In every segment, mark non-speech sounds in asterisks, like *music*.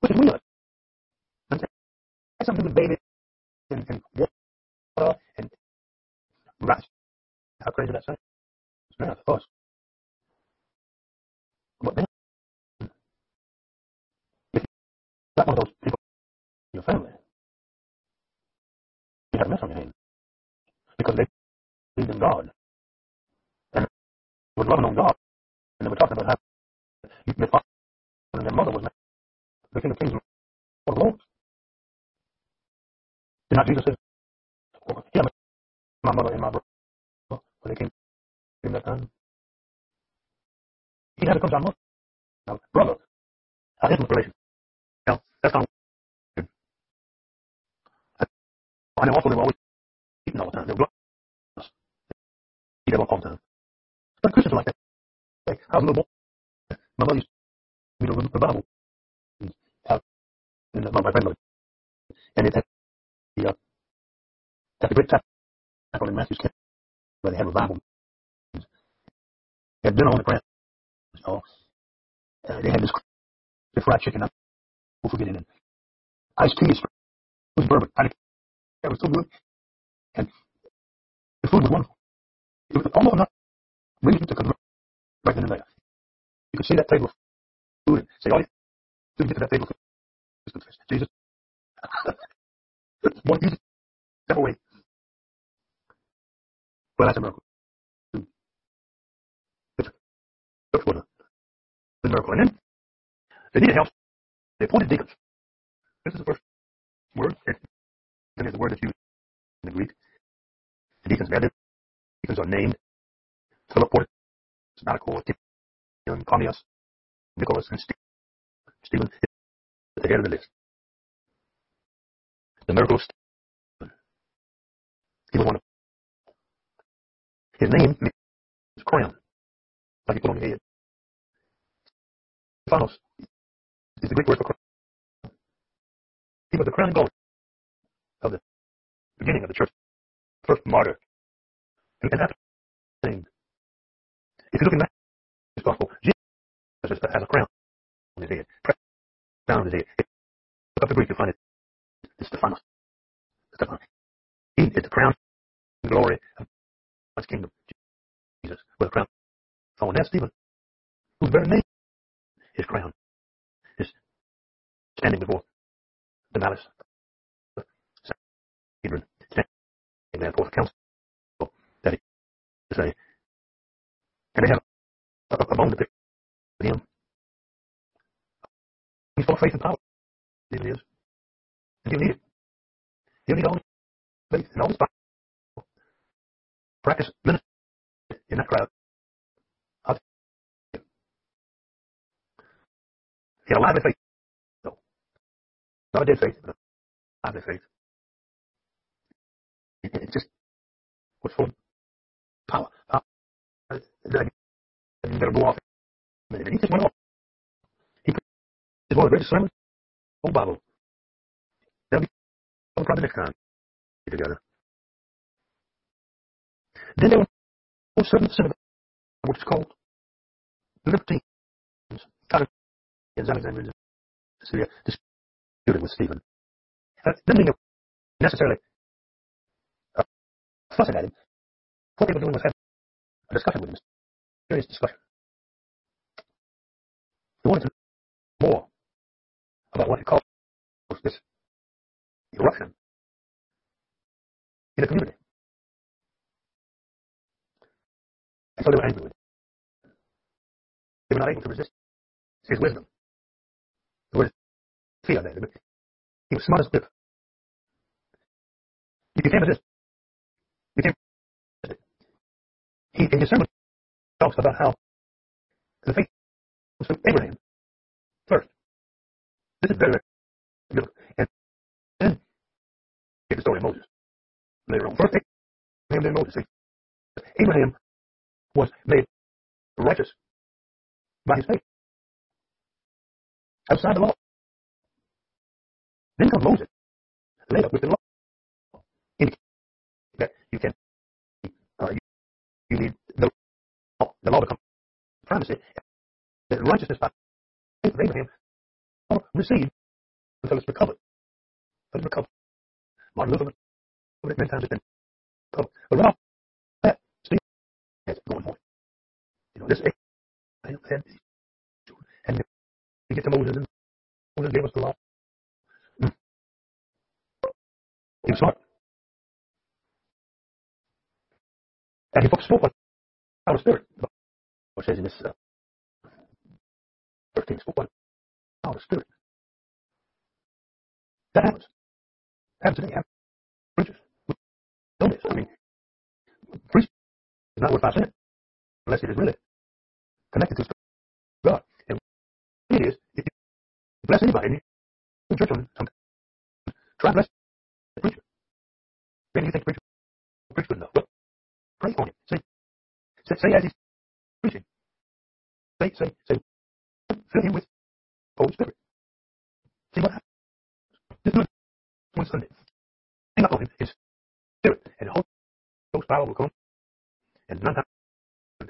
which is weird. That's something with baby and, and water and rats. How crazy that sounds. It's of course. But then, if not one of those people in your family, you have a mess on your hands. Because they believed in God. And was loving on God. And they were talking about how their father and their mother was the King of Kings and Lord Lords. Did not Jesus say, yeah, my mother and my brother, when they came in that time, he had to come to our mother. Now, brother, our intimate relation. Now, that's not I know also they were always eating all the time. They were gluttonous. Eat all the time. But Christians are like that. Like, I was a little boy. My mother used to read the Bible. My, my grandmother. And it had the, uh, at the great tabernacle in Matthew's camp where they had revival. They had dinner on the ground. So, uh, they had this fried chicken. I will forget it. And iced tea, was bourbon. I didn't it was so good. And the food was wonderful. It was almost enough reason to convert right then and there. You could see that table of food and say, you to get to that table of food is Jesus. One easy step away. Well, that's a miracle. It's a for the, miracle. And then they needed help. They appointed deacons. This is the first word is the word that's used in the Greek. The deacons, the deacons are named Philip Porter, Malachor, Tim, Commius, Nicholas, and Stephen is the head of the list. The miracle of. He was one of his name is crown, like he put on the head. Stephanos is the Greek word for crown. He was the crown of gold of the beginning of the church, first martyr. And, and the thing. If you look in Matthew's gospel, Jesus has a crown on his head, his head. Look up the Greek, you'll find it. It's Stephanos. Stephanos. He is the crown glory of God's kingdom. Jesus with a crown. Oh, and that's Stephen, whose very name his crown is standing before the malice Hebron, in their fourth council, that is to say, and they have a, a, a bone to pick with him. He's full of faith and power. It is. And he'll need it. He'll need all his faith and all his power. Practice ministry in that crowd. I'll he had a lively faith. No. Not a dead faith, but a lively faith. It just was full of power. power. Then he better go off. And he just went off. Greatest sermons, whole Bible. That'll be probably next time together. Then there was certain synagogue, which is called Libertines, kind of in Alexandria, Syria, disputed with Stephen. That didn't mean necessarily fussing at him. What they were doing was having a discussion with him, serious discussion. He wanted to know more about what he called this eruption in the community. And so they were angry with him. They were not able to resist his wisdom. The word fear there. He was smart as whip. He became resist became he in his sermon talks about how the faith was from Abraham first. This is better good. And then get the story of Moses later on. First Abraham, then Moses. Abraham was made righteous by his faith. Outside the law. Then comes Moses, later with the law that you can, uh, you, you need the law, the law to come promise it. The righteousness by faith of Abraham received until it's recovered. Until it's recovered. Martin Luther, many times it's been recovered. But without that, Steve has going on. You know, this had, and we get to Moses and Moses gave us the law. Mm. He was smart. And he spoke by the Spirit. What says in this uh, 13 spoke by the Spirit. That happens. Happens today. Happens. Preachers. Know this. I mean, preaching is not worth five cents unless it is really connected to God. And it is, if you bless anybody in the church on some try to bless the preacher. Then you think the preacher preach good enough. Well, pray on him. Say, say, say as he's preaching. Say, say, say, fill him with Oh, Holy Spirit. See what happens. Just do it one Sunday. Hang up on him, his spirit, and the Holy Ghost power will come. And nine times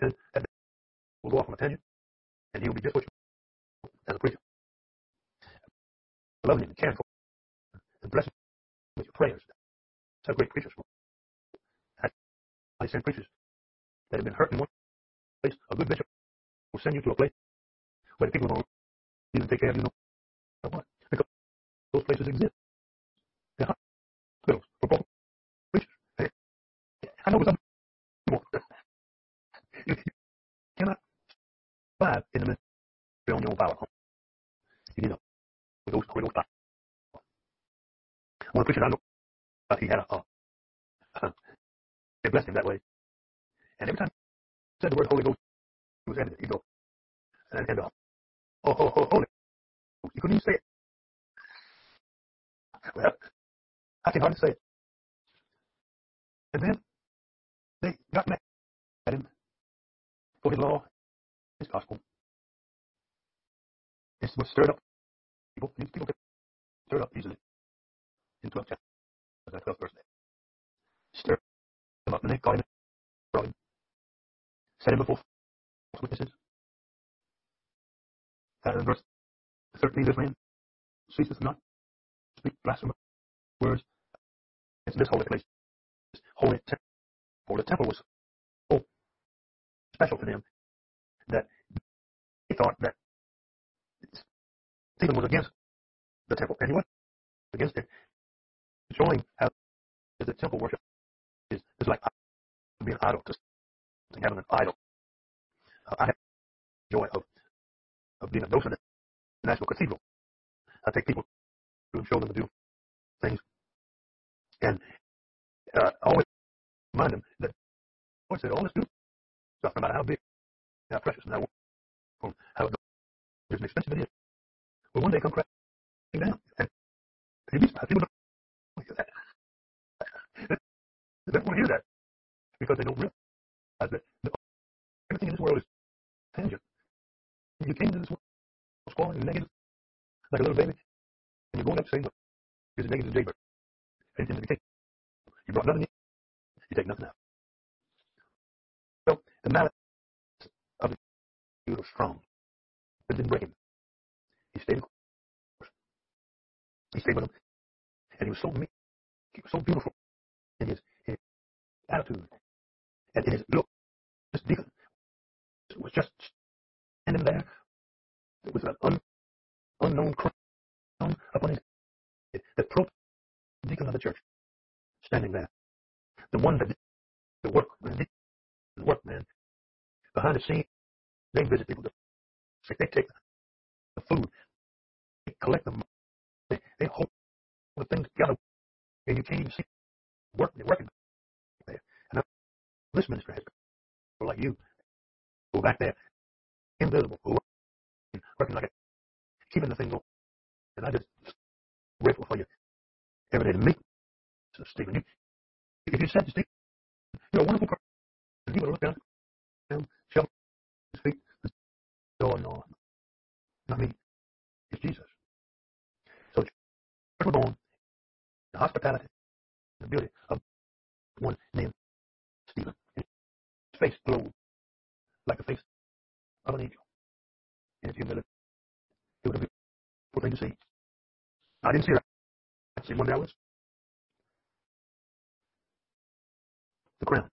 ten, that will go off on a tangent, and he will be just what you as a preacher. Loving him and caring for him, and blessing him with your prayers. That's great preachers. I send preachers that have been hurt in one place. A good bishop will send you to a place where the people don't even take care of you. Know? Because those places exist. They're hospitals for broken preachers. Hey, I know some more. you cannot survive in the ministry on your own power. You need a Holy Ghost power. One preacher I know, uh, he had a, uh, they blessed him that way. And every time he said the word Holy Ghost, he was evident. He'd go, and, and uh, oh, Holy *laughs* You couldn't even say it. Well, I can hardly say it. And then they got mad at him for his law, his gospel. It's what stirred up people. These people get stirred up easily in 12th chapter, that 12th verse. Stirred them up, and they caught him, brought him, set him before witnesses. Uh, verse 13, this man ceaseth not to speak blasphemous words against this holy place, this holy temple. For the temple was so special to them that they thought that Stephen was against the temple, and he went against it, showing how the temple worship is, is like being an idol to having an idol. Uh, I have joy of being a docent at the National Cathedral. I take people to show them to do things, and uh, always remind them that always said, "All this do stuff, no matter how big, how precious, and how how it expensive it is, will one day come crashing down." And people don't that. They don't want to hear that because they don't realize that everything in this world is tangent. You came to this world squalling and negative, like a little baby, and you're going up saying, here's a negative jaybird. Anything to be taken. You brought nothing in, you take nothing out. So the malice of the Jude was strong. It didn't break him. He stayed He stayed with him. And he was so meek. He was so beautiful in his, his attitude and in his look. This deacon was just standing there with an un, unknown crown upon his head. The deacon of the church standing there. The one that did the work, the work, man. Behind the scenes, they visit people. They take the food, they collect them, they, they hold the things together, and you can't even see work, they're working there. And this ministry has people like you go back there, invisible, working like it, keeping the thing going. And I just grateful for you every day to meet so Stephen. You, if you said to Stephen, you're a wonderful person, and he would look down and show his feet. Oh, no, not me. It's Jesus. So, we're born the hospitality, the beauty of one named Stephen. His face glowed like the face I don't need you. A thing to see. I didn't see that. I see what that was. The crown.